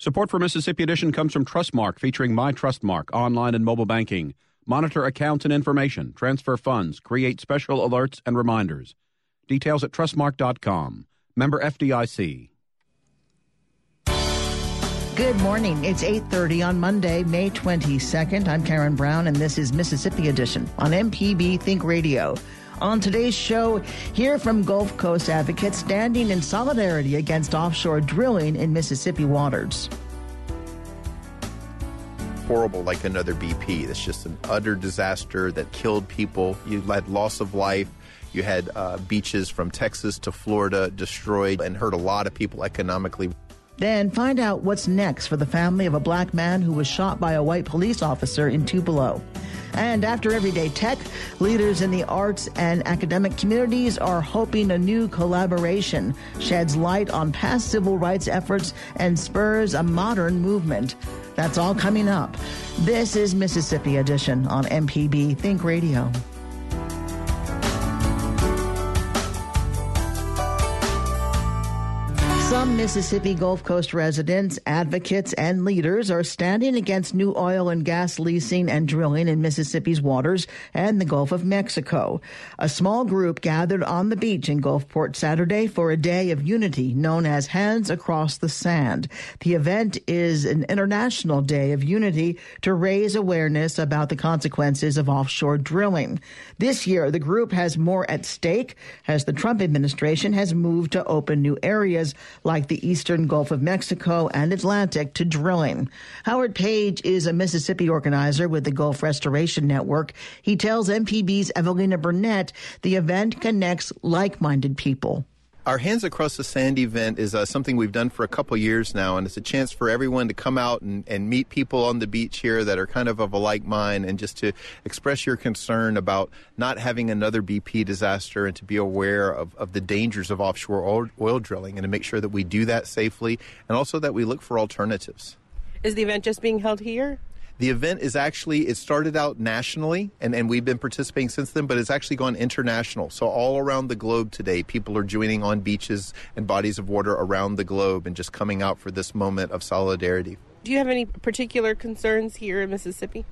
Support for Mississippi Edition comes from Trustmark, featuring My Trustmark online and mobile banking. Monitor accounts and information, transfer funds, create special alerts and reminders. Details at trustmark.com. Member FDIC. Good morning. It's 8:30 on Monday, May 22nd. I'm Karen Brown and this is Mississippi Edition on MPB Think Radio. On today's show, hear from Gulf Coast advocates standing in solidarity against offshore drilling in Mississippi waters. Horrible, like another BP. It's just an utter disaster that killed people. You had loss of life. You had uh, beaches from Texas to Florida destroyed and hurt a lot of people economically. Then find out what's next for the family of a black man who was shot by a white police officer in Tupelo. And after Everyday Tech, leaders in the arts and academic communities are hoping a new collaboration sheds light on past civil rights efforts and spurs a modern movement. That's all coming up. This is Mississippi Edition on MPB Think Radio. Mississippi Gulf Coast residents, advocates, and leaders are standing against new oil and gas leasing and drilling in Mississippi's waters and the Gulf of Mexico. A small group gathered on the beach in Gulfport Saturday for a day of unity known as Hands Across the Sand. The event is an international day of unity to raise awareness about the consequences of offshore drilling. This year, the group has more at stake as the Trump administration has moved to open new areas like the eastern Gulf of Mexico and Atlantic to drilling. Howard Page is a Mississippi organizer with the Gulf Restoration Network. He tells MPB's Evelina Burnett the event connects like-minded people. Our Hands Across the Sand event is uh, something we've done for a couple years now, and it's a chance for everyone to come out and, and meet people on the beach here that are kind of of a like mind and just to express your concern about not having another BP disaster and to be aware of, of the dangers of offshore oil, oil drilling and to make sure that we do that safely and also that we look for alternatives. Is the event just being held here? The event is actually, it started out nationally, and, and we've been participating since then, but it's actually gone international. So, all around the globe today, people are joining on beaches and bodies of water around the globe and just coming out for this moment of solidarity. Do you have any particular concerns here in Mississippi?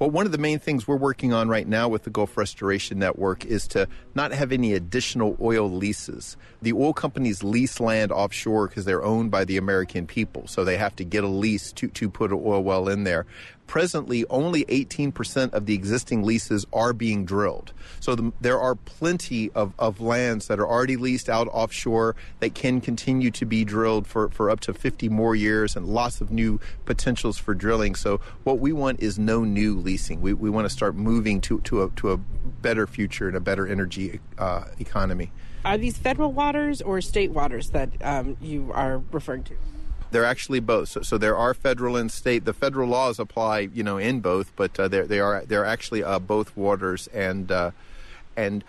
Well, one of the main things we're working on right now with the Gulf Restoration Network is to not have any additional oil leases. The oil companies lease land offshore because they're owned by the American people, so they have to get a lease to, to put an oil well in there presently only 18% of the existing leases are being drilled. So the, there are plenty of, of lands that are already leased out offshore that can continue to be drilled for, for up to 50 more years and lots of new potentials for drilling. So what we want is no new leasing. We, we want to start moving to, to, a, to a better future and a better energy uh, economy. Are these federal waters or state waters that um, you are referring to? They're actually both. So, so, there are federal and state. The federal laws apply, you know, in both, but uh, they are they're actually uh, both waters, and uh, and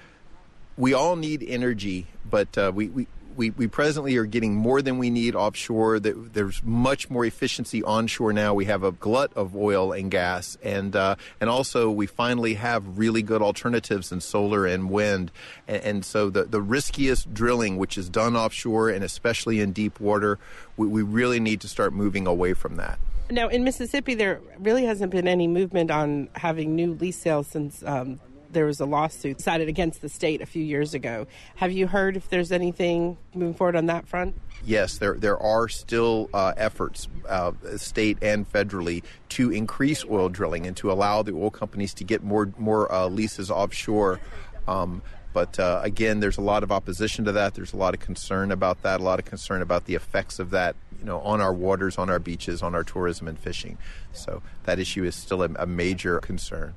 we all need energy, but uh, we, we we, we presently are getting more than we need offshore. There's much more efficiency onshore now. We have a glut of oil and gas, and uh, and also we finally have really good alternatives in solar and wind. And, and, so the the riskiest drilling, which is done offshore and especially in deep water, we, we really need to start moving away from that. Now in Mississippi, there really hasn't been any movement on having new lease sales since um, there was a lawsuit decided against the state a few years ago. Have you heard if there's anything moving forward on that front? Yes, there there are still uh, efforts, uh, state and federally, to increase oil drilling and to allow the oil companies to get more more uh, leases offshore. Um, but uh, again, there's a lot of opposition to that. There's a lot of concern about that. A lot of concern about the effects of that, you know, on our waters, on our beaches, on our tourism and fishing. So that issue is still a, a major concern.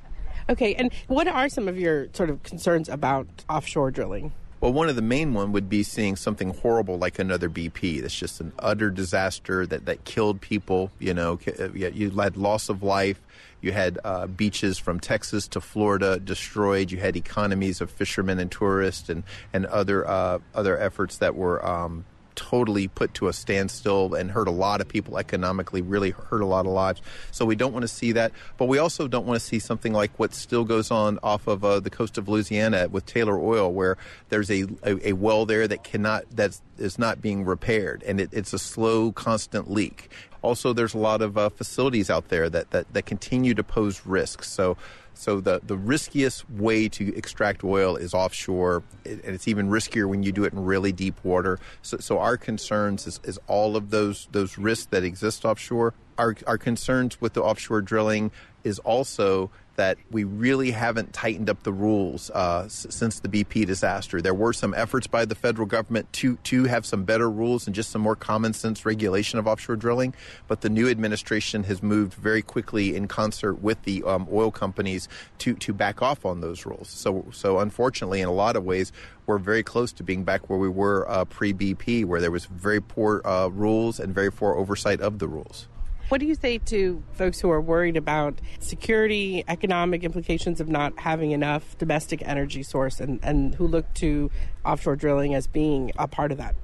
Okay, and what are some of your sort of concerns about offshore drilling? Well, one of the main one would be seeing something horrible like another BP. That's just an utter disaster that, that killed people. You know, uh, you had loss of life. You had uh, beaches from Texas to Florida destroyed. You had economies of fishermen and tourists and and other uh, other efforts that were um, totally put to a standstill and hurt a lot of people economically, really hurt a lot of lives. So we don't want to see that. But we also don't want to see something like what still goes on off of uh, the coast of Louisiana with Taylor Oil, where there's a, a, a well there that cannot, that is not being repaired. And it, it's a slow, constant leak. Also, there's a lot of uh, facilities out there that, that, that continue to pose risks. So so the, the riskiest way to extract oil is offshore, and it's even riskier when you do it in really deep water. So, so our concerns is, is all of those those risks that exist offshore. Our, our concerns with the offshore drilling is also that we really haven't tightened up the rules uh, s- since the BP disaster. There were some efforts by the federal government to to have some better rules and just some more common sense regulation of offshore drilling, but the new administration has moved very quickly in concert with the um, oil companies to to back off on those rules. So so unfortunately, in a lot of ways, we're very close to being back where we were uh, pre BP, where there was very poor uh, rules and very poor oversight of the rules. What do you say to folks who are worried about security, economic implications of not having enough domestic energy source and, and who look to offshore drilling as being a part of that?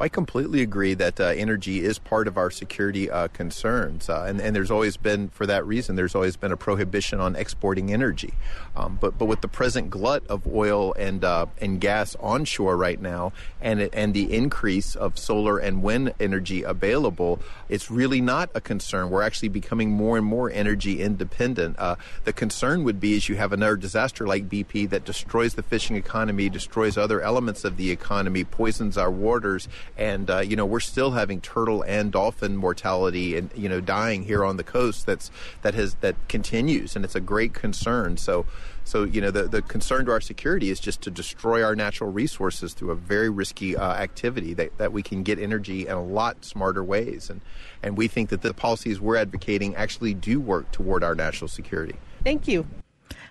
I completely agree that uh, energy is part of our security uh, concerns, uh, and, and, there's always been, for that reason, there's always been a prohibition on exporting energy. Um, but but with the present glut of oil and uh, and gas onshore right now, and and the increase of solar and wind energy available, it's really not a concern. We're actually becoming more and more energy independent. Uh, the concern would be as you have another disaster like BP that destroys the fishing economy, destroys other elements of the economy, poisons our waters and uh, you know we're still having turtle and dolphin mortality and you know dying here on the coast that's that has that continues and it's a great concern. So so you know the, the concern to our security is just to destroy our natural resources through a very risky uh, activity that, that we can get energy in a lot smarter ways. And and we think that the policies we're advocating actually do work toward our national security. Thank you.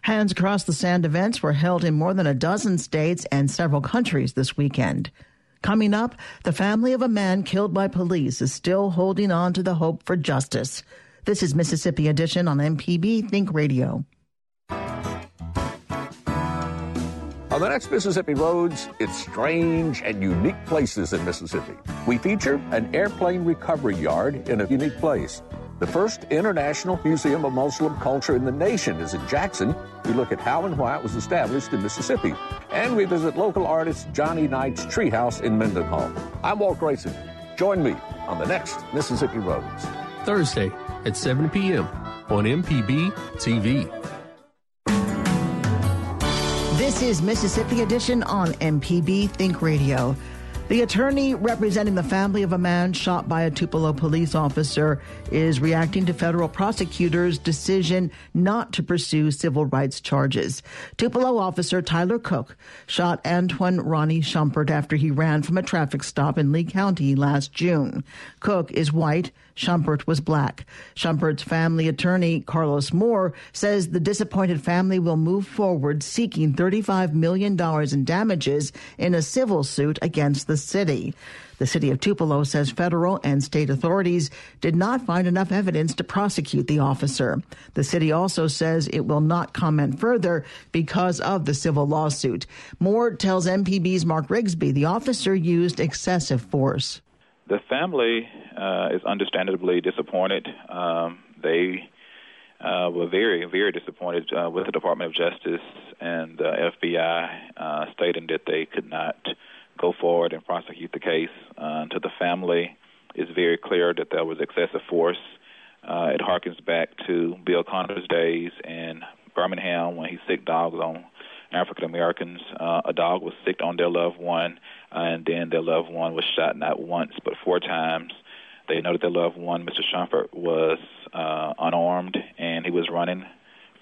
Hands Across the Sand events were held in more than a dozen states and several countries this weekend. Coming up, the family of a man killed by police is still holding on to the hope for justice. This is Mississippi Edition on MPB Think Radio. On the next Mississippi Roads, it's strange and unique places in Mississippi. We feature an airplane recovery yard in a unique place. The first International Museum of Muslim Culture in the nation is in Jackson. We look at how and why it was established in Mississippi. And we visit local artist Johnny Knight's treehouse in Mendenhall. I'm Walt Grayson. Join me on the next Mississippi Roads. Thursday at 7 p.m. on MPB TV. This is Mississippi Edition on MPB Think Radio. The attorney representing the family of a man shot by a Tupelo police officer is reacting to federal prosecutors' decision not to pursue civil rights charges. Tupelo officer Tyler Cook shot Antoine Ronnie Shumpert after he ran from a traffic stop in Lee County last June. Cook is white. Shumpert was black. Shumpert's family attorney, Carlos Moore, says the disappointed family will move forward seeking $35 million in damages in a civil suit against the city. The city of Tupelo says federal and state authorities did not find enough evidence to prosecute the officer. The city also says it will not comment further because of the civil lawsuit. Moore tells MPB's Mark Rigsby the officer used excessive force. The family uh, is understandably disappointed. Um, they uh, were very, very disappointed uh, with the Department of Justice and the FBI uh, stating that they could not go forward and prosecute the case. Uh, to the family, it's very clear that there was excessive force. Uh, it harkens back to Bull Connor's days in Birmingham when he sicked dogs on African Americans. Uh, a dog was sick on their loved one, and then their loved one was shot not once but four times. They noted their loved one, Mr. Shumpert, was uh, unarmed and he was running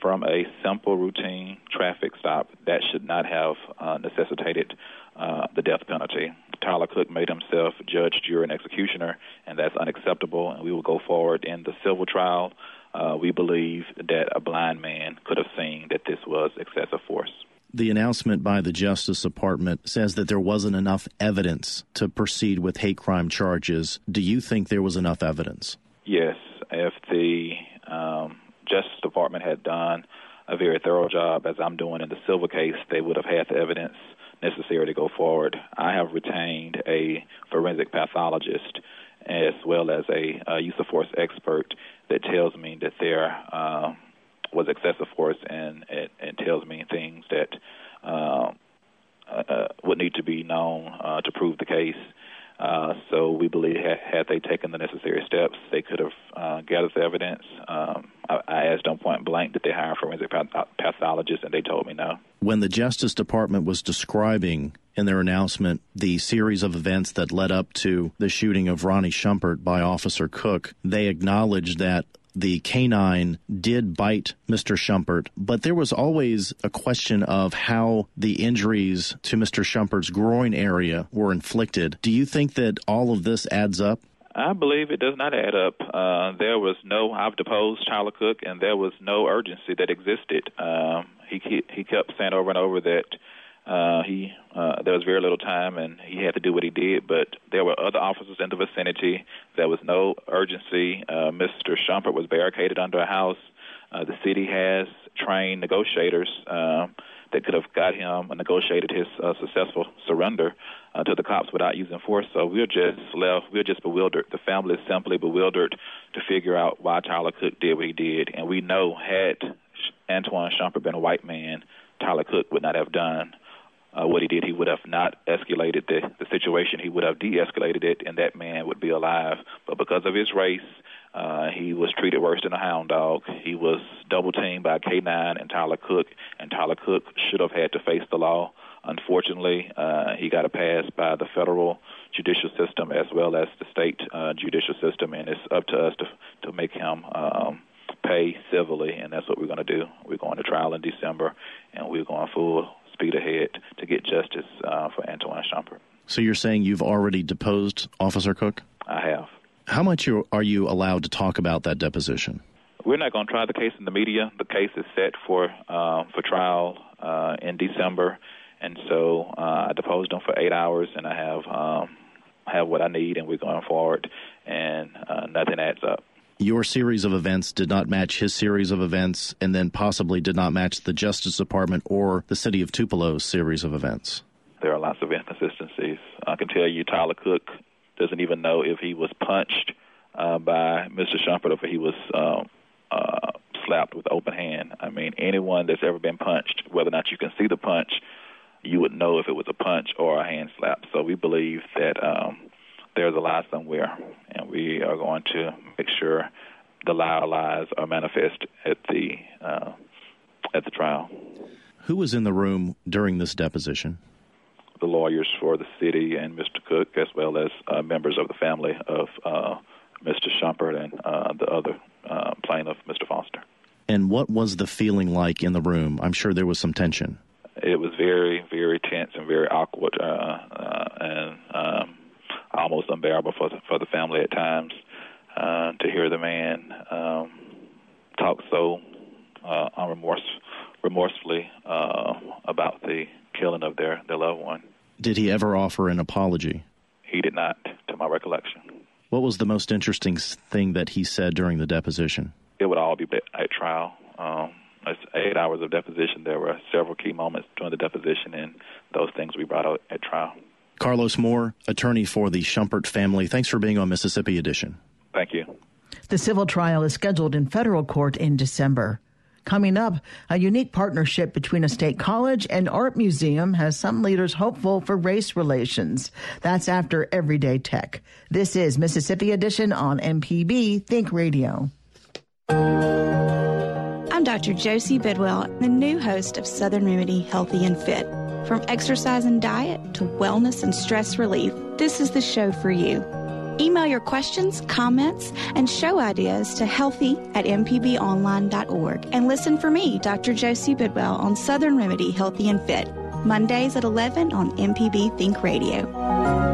from a simple routine traffic stop that should not have uh, necessitated uh, the death penalty. Tyler Cook made himself judge, jury, and executioner, and that's unacceptable. And we will go forward in the civil trial. Uh, we believe that a blind man could have seen that this was excessive force. The announcement by the Justice Department says that there wasn't enough evidence to proceed with hate crime charges. Do you think there was enough evidence? Yes. If the um, Justice Department had done a very thorough job, as I'm doing in the civil case, they would have had the evidence necessary to go forward. I have retained a forensic pathologist as well as a, a use of force expert that tells me that there uh, was excessive force and it, it tells me things that uh, uh, would need to be known uh, to prove the case. Uh, so we believe had, had they taken the necessary steps, they could have uh, gathered the evidence. Um, I, I asked them point blank did they hire forensic pathologist, and they told me no. When the Justice Department was describing in their announcement the series of events that led up to the shooting of Ronnie Shumpert by Officer Cook, they acknowledged that the canine did bite Mr. Shumpert, but there was always a question of how the injuries to Mr. Shumpert's groin area were inflicted. Do you think that all of this adds up? I believe it does not add up. Uh, there was no, I've deposed Tyler Cook, and there was no urgency that existed. Um, he he kept saying over and over that uh, he uh, there was very little time, and he had to do what he did. But there were other officers in the vicinity. There was no urgency. Uh, Mr. Shumpert was barricaded under a house. Uh, the city has trained negotiators um, that could have got him and negotiated his uh, successful surrender uh, to the cops without using force. So we're just left, we're just bewildered. The family is simply bewildered to figure out why Tyler Cook did what he did. And we know had Antoine Shumpert been a white man, Tyler Cook would not have done uh, what he did, he would have not escalated the, the situation. He would have de-escalated it, and that man would be alive. But because of his race, uh, he was treated worse than a hound dog. He was double teamed by K9 and Tyler Cook, and Tyler Cook should have had to face the law. Unfortunately, uh, he got a pass by the federal judicial system as well as the state uh, judicial system, and it's up to us to to make him um, pay civilly, and that's what we're going to do. We're going to trial in December, and we're going full speed ahead to get justice uh, for Antoine Shumpert. So you're saying you've already deposed Officer Cook? I have. How much are you allowed to talk about that deposition? We're not going to try the case in the media. The case is set for uh, for trial uh, in December, and so uh, I deposed him for eight hours, and I have um, have what I need, and we're going forward, and uh, nothing adds up your series of events did not match his series of events, and then possibly did not match the Justice Department or the city of Tupelo's series of events? There are lots of inconsistencies. I can tell you, Tyler Cook doesn't even know if he was punched uh, by Mr. Shumpert or if he was um, uh, slapped with open hand. I mean, anyone that's ever been punched, whether or not you can see the punch, you would know if it was a punch or a hand slap. So we believe that um, there's a lie somewhere, and we are going to make sure the lie lies are manifest at the uh, at the trial. Who was in the room during this deposition? The lawyers for the city and Mr. Cook, as well as uh, members of the family of uh, Mr. Shumpert and uh, the other uh, plaintiff, Mr. Foster. And what was the feeling like in the room? I'm sure there was some tension. It was very, very tense and very awkward, uh, and um, almost unbearable for the, for the family at times uh, to hear the man um, talk so uh, unremorse, remorsefully uh, about the killing of their, their loved one. Did he ever offer an apology? He did not, to my recollection. What was the most interesting thing that he said during the deposition? It would all be at trial. Um, it's eight hours of deposition. There were several key moments during the deposition, and those things we brought out at trial. Carlos Moore, attorney for the Shumpert family. Thanks for being on Mississippi Edition. Thank you. The civil trial is scheduled in federal court in December. Coming up, a unique partnership between a state college and art museum has some leaders hopeful for race relations. That's after Everyday Tech. This is Mississippi Edition on MPB Think Radio. I'm Dr. Josie Bidwell, the new host of Southern Remedy Healthy and Fit. From exercise and diet to wellness and stress relief, this is the show for you. Email your questions, comments, and show ideas to healthy at mpbonline.org and listen for me, Dr. Josie Bidwell, on Southern Remedy Healthy and Fit, Mondays at 11 on MPB Think Radio.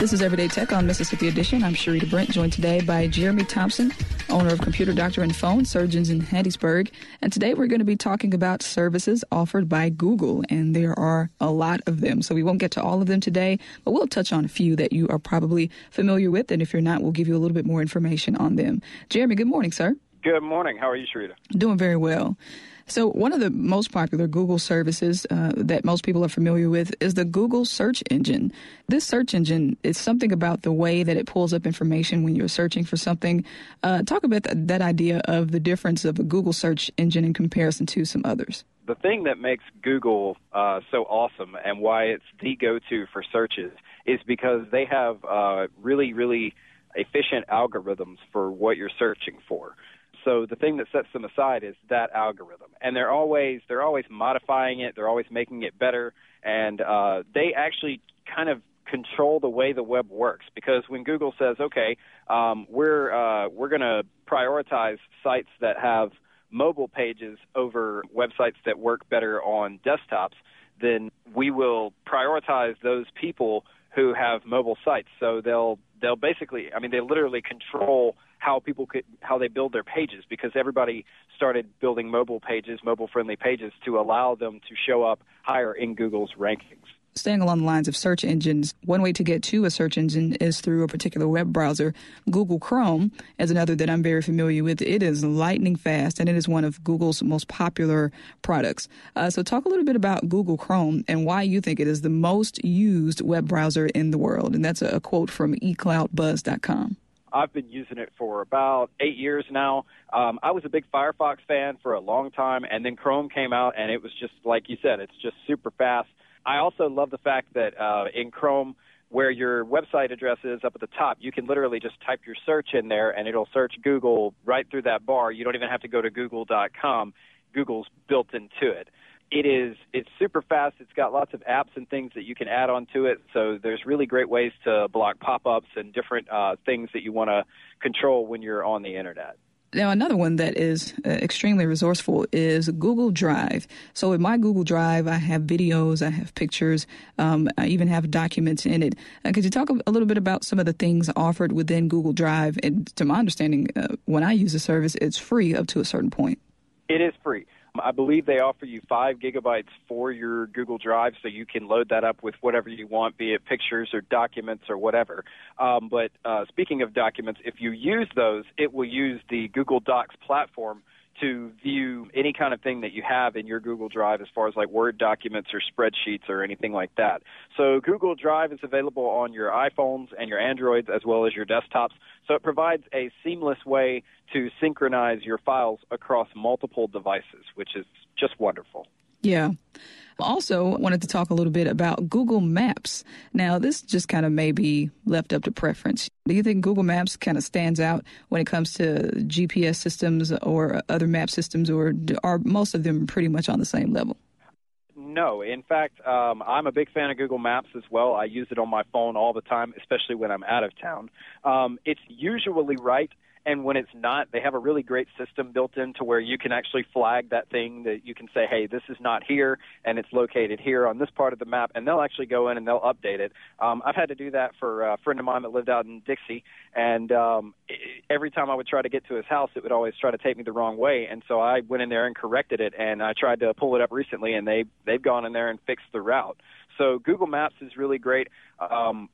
This is Everyday Tech on Mississippi Edition. I'm Sharita Brent, joined today by Jeremy Thompson, owner of Computer Doctor and Phone Surgeons in Hattiesburg. And today we're going to be talking about services offered by Google, and there are a lot of them. So we won't get to all of them today, but we'll touch on a few that you are probably familiar with. And if you're not, we'll give you a little bit more information on them. Jeremy, good morning, sir. Good morning. How are you, Sharita? Doing very well. So, one of the most popular Google services uh, that most people are familiar with is the Google search engine. This search engine is something about the way that it pulls up information when you're searching for something. Uh, talk about that, that idea of the difference of a Google search engine in comparison to some others. The thing that makes Google uh, so awesome and why it's the go to for searches is because they have uh, really, really efficient algorithms for what you're searching for so the thing that sets them aside is that algorithm and they're always they're always modifying it. They're always making it better. And uh, they actually kind of control the way the web works because when google says okay um, we're uh, we're going to prioritize sites that have mobile pages over websites that work better on desktops then we will prioritize those people who have mobile sites. So they'll they'll basically i mean they literally control how people could how they build their pages because everybody started building mobile pages, mobile friendly pages to allow them to show up higher in Google's rankings. Staying along the lines of search engines, one way to get to a search engine is through a particular web browser. Google Chrome is another that I'm very familiar with. It is lightning fast and it is one of Google's most popular products. Uh, so, talk a little bit about Google Chrome and why you think it is the most used web browser in the world. And that's a quote from eCloudBuzz.com. I've been using it for about eight years now. Um, I was a big Firefox fan for a long time, and then Chrome came out, and it was just like you said, it's just super fast. I also love the fact that uh, in Chrome, where your website address is up at the top, you can literally just type your search in there, and it'll search Google right through that bar. You don't even have to go to Google.com. Google's built into it it is it's super fast. It's got lots of apps and things that you can add onto it. So there's really great ways to block pop-ups and different uh, things that you want to control when you're on the internet. Now, another one that is uh, extremely resourceful is Google Drive. So, in my Google Drive, I have videos, I have pictures, um, I even have documents in it. Uh, could you talk a little bit about some of the things offered within Google Drive? And to my understanding, uh, when I use the service, it's free up to a certain point. It is free. I believe they offer you five gigabytes for your Google Drive, so you can load that up with whatever you want, be it pictures or documents or whatever. Um, but uh, speaking of documents, if you use those, it will use the Google Docs platform to view any kind of thing that you have in your Google Drive as far as like Word documents or spreadsheets or anything like that. So Google Drive is available on your iPhones and your Androids as well as your desktops. So it provides a seamless way to synchronize your files across multiple devices, which is just wonderful. Yeah. Also, wanted to talk a little bit about Google Maps. Now, this just kind of may be left up to preference. Do you think Google Maps kind of stands out when it comes to GPS systems or other map systems, or are most of them pretty much on the same level? No. In fact, um, I'm a big fan of Google Maps as well. I use it on my phone all the time, especially when I'm out of town. Um, it's usually right and when it's not, they have a really great system built in to where you can actually flag that thing that you can say, hey, this is not here, and it's located here on this part of the map, and they'll actually go in and they'll update it. Um, I've had to do that for a friend of mine that lived out in Dixie, and um, every time I would try to get to his house, it would always try to take me the wrong way, and so I went in there and corrected it, and I tried to pull it up recently, and they they've gone in there and fixed the route. So Google Maps is really great. Um,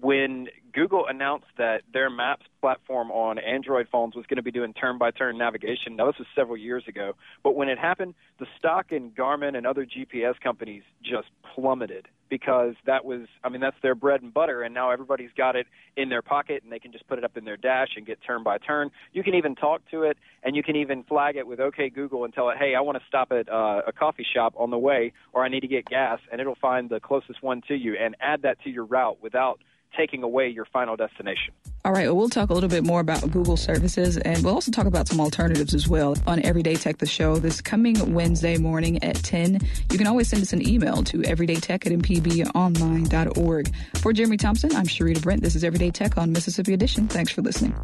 when Google announced that their Maps platform on Android phones was going to be doing turn by turn navigation, now this was several years ago, but when it happened, the stock in Garmin and other GPS companies just plummeted because that was, I mean, that's their bread and butter, and now everybody's got it in their pocket and they can just put it up in their dash and get turn by turn. You can even talk to it and you can even flag it with OK Google and tell it, hey, I want to stop at uh, a coffee shop on the way or I need to get gas, and it'll find the closest one to you and add that to your route without taking away your final destination. All right, well, we'll talk a little bit more about Google services and we'll also talk about some alternatives as well on Everyday Tech, the show, this coming Wednesday morning at 10. You can always send us an email to everydaytech at mpbonline.org. For Jeremy Thompson, I'm Sharita Brent. This is Everyday Tech on Mississippi Edition. Thanks for listening.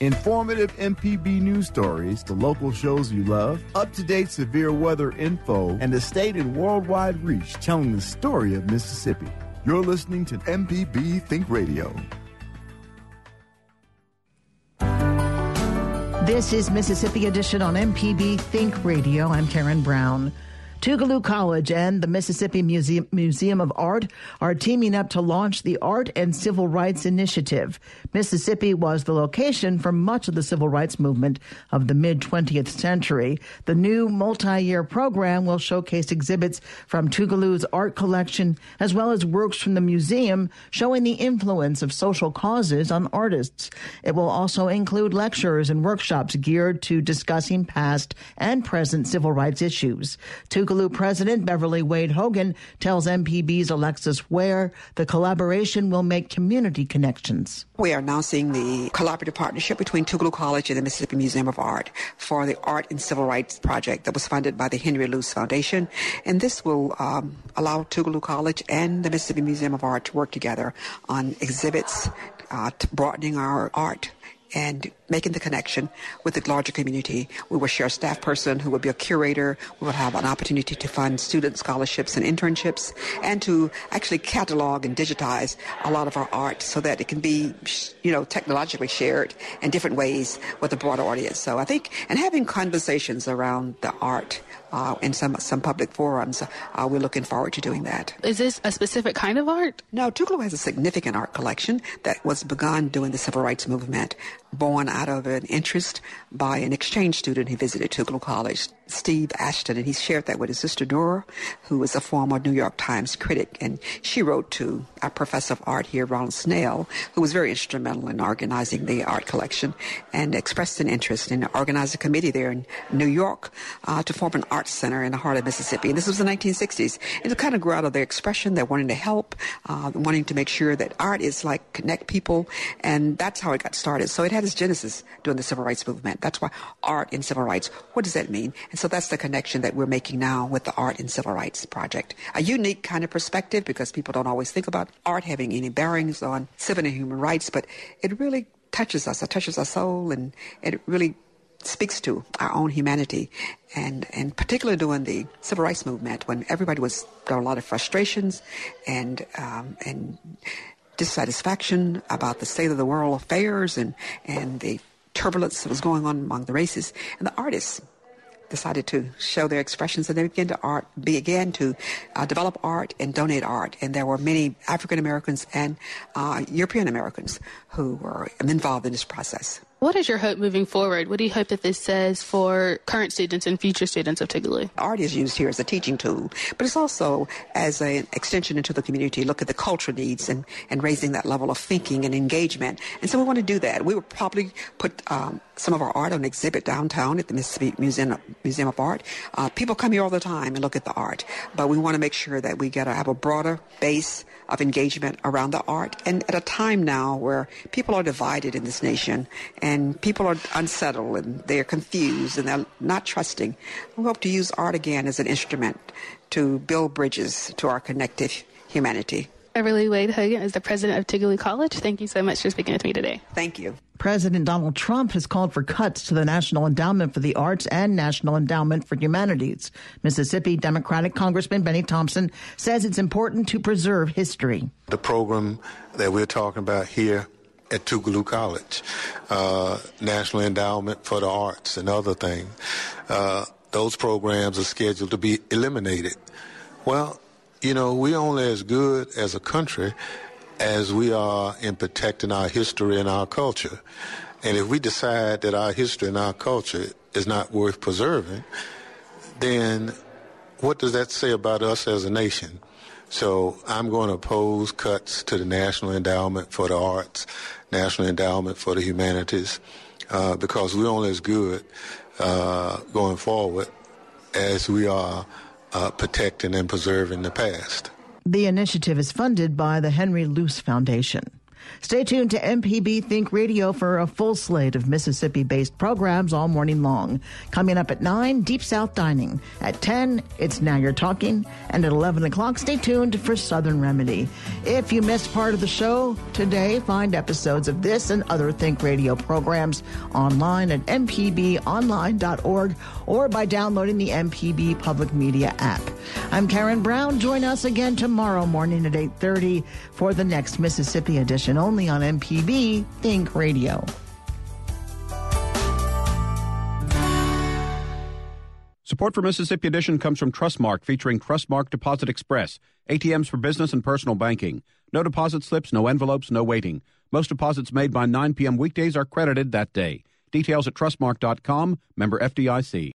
Informative MPB news stories, the local shows you love, up to date severe weather info, and the state and worldwide reach telling the story of Mississippi. You're listening to MPB Think Radio. This is Mississippi Edition on MPB Think Radio. I'm Karen Brown. Tougaloo College and the Mississippi Museum, Museum of Art are teaming up to launch the Art and Civil Rights Initiative. Mississippi was the location for much of the civil rights movement of the mid 20th century. The new multi-year program will showcase exhibits from Tougaloo's art collection as well as works from the museum showing the influence of social causes on artists. It will also include lectures and workshops geared to discussing past and present civil rights issues. Tougaloo Tougaloo President Beverly Wade Hogan tells MPB's Alexis Ware the collaboration will make community connections. We are announcing the collaborative partnership between Tougaloo College and the Mississippi Museum of Art for the Art and Civil Rights Project that was funded by the Henry Luce Foundation. And this will um, allow Tougaloo College and the Mississippi Museum of Art to work together on exhibits, uh, broadening our art and making the connection with the larger community. We will share a staff person who will be a curator. We will have an opportunity to fund student scholarships and internships and to actually catalog and digitize a lot of our art so that it can be, you know, technologically shared in different ways with a broader audience. So I think, and having conversations around the art uh, in some some public forums. Uh, we're looking forward to doing that. Is this a specific kind of art? No, Tougaloo has a significant art collection that was begun during the civil rights movement, born out of an interest by an exchange student who visited Tougaloo College Steve Ashton, and he shared that with his sister Dore, who was a former New York Times critic. And she wrote to our professor of art here, Ronald Schnell, who was very instrumental in organizing the art collection and expressed an interest in organizing a committee there in New York uh, to form an art center in the heart of Mississippi. And this was the 1960s. And it kind of grew out of their expression. They're wanting to help, uh, wanting to make sure that art is like connect people. And that's how it got started. So it had its genesis during the civil rights movement. That's why art and civil rights, what does that mean? And so that's the connection that we're making now with the Art and Civil Rights Project. A unique kind of perspective because people don't always think about art having any bearings on civil and human rights, but it really touches us. It touches our soul and it really speaks to our own humanity and and particularly during the civil rights movement when everybody was there were a lot of frustrations and um, and dissatisfaction about the state of the world affairs and and the turbulence that was going on among the races and the artists decided to show their expressions and they began to art began to uh, develop art and donate art and there were many African Americans and uh, European Americans who were involved in this process. What is your hope moving forward? What do you hope that this says for current students and future students of Tougaloo? Art is used here as a teaching tool, but it's also as an extension into the community. Look at the cultural needs and, and raising that level of thinking and engagement. And so we want to do that. We will probably put um, some of our art on exhibit downtown at the Mississippi Museum, Museum of Art. Uh, people come here all the time and look at the art, but we want to make sure that we get to have a broader base of engagement around the art. And at a time now where people are divided in this nation and people are unsettled and they're confused and they're not trusting, we hope to use art again as an instrument to build bridges to our connective humanity. Beverly Wade Hogan is the president of Tougaloo College. Thank you so much for speaking with me today. Thank you. President Donald Trump has called for cuts to the National Endowment for the Arts and National Endowment for Humanities. Mississippi Democratic Congressman Bennie Thompson says it's important to preserve history. The program that we're talking about here at Tougaloo College, uh, National Endowment for the Arts and other things, uh, those programs are scheduled to be eliminated. Well, you know, we're only as good as a country as we are in protecting our history and our culture. And if we decide that our history and our culture is not worth preserving, then what does that say about us as a nation? So I'm going to oppose cuts to the National Endowment for the Arts, National Endowment for the Humanities, uh, because we're only as good uh, going forward as we are uh, protecting and preserving the past. The initiative is funded by the Henry Luce Foundation. Stay tuned to MPB Think Radio for a full slate of Mississippi based programs all morning long. Coming up at 9, Deep South Dining. At 10, it's Now You're Talking. And at 11 o'clock, stay tuned for Southern Remedy. If you missed part of the show today, find episodes of this and other Think Radio programs online at mpbonline.org or by downloading the MPB Public Media app. I'm Karen Brown. Join us again tomorrow morning at 8.30 for the next Mississippi edition only on MPB Think Radio. Support for Mississippi Edition comes from Trustmark, featuring Trustmark Deposit Express, ATMs for business and personal banking. No deposit slips, no envelopes, no waiting. Most deposits made by 9 p.m. weekdays are credited that day. Details at trustmark.com, member FDIC.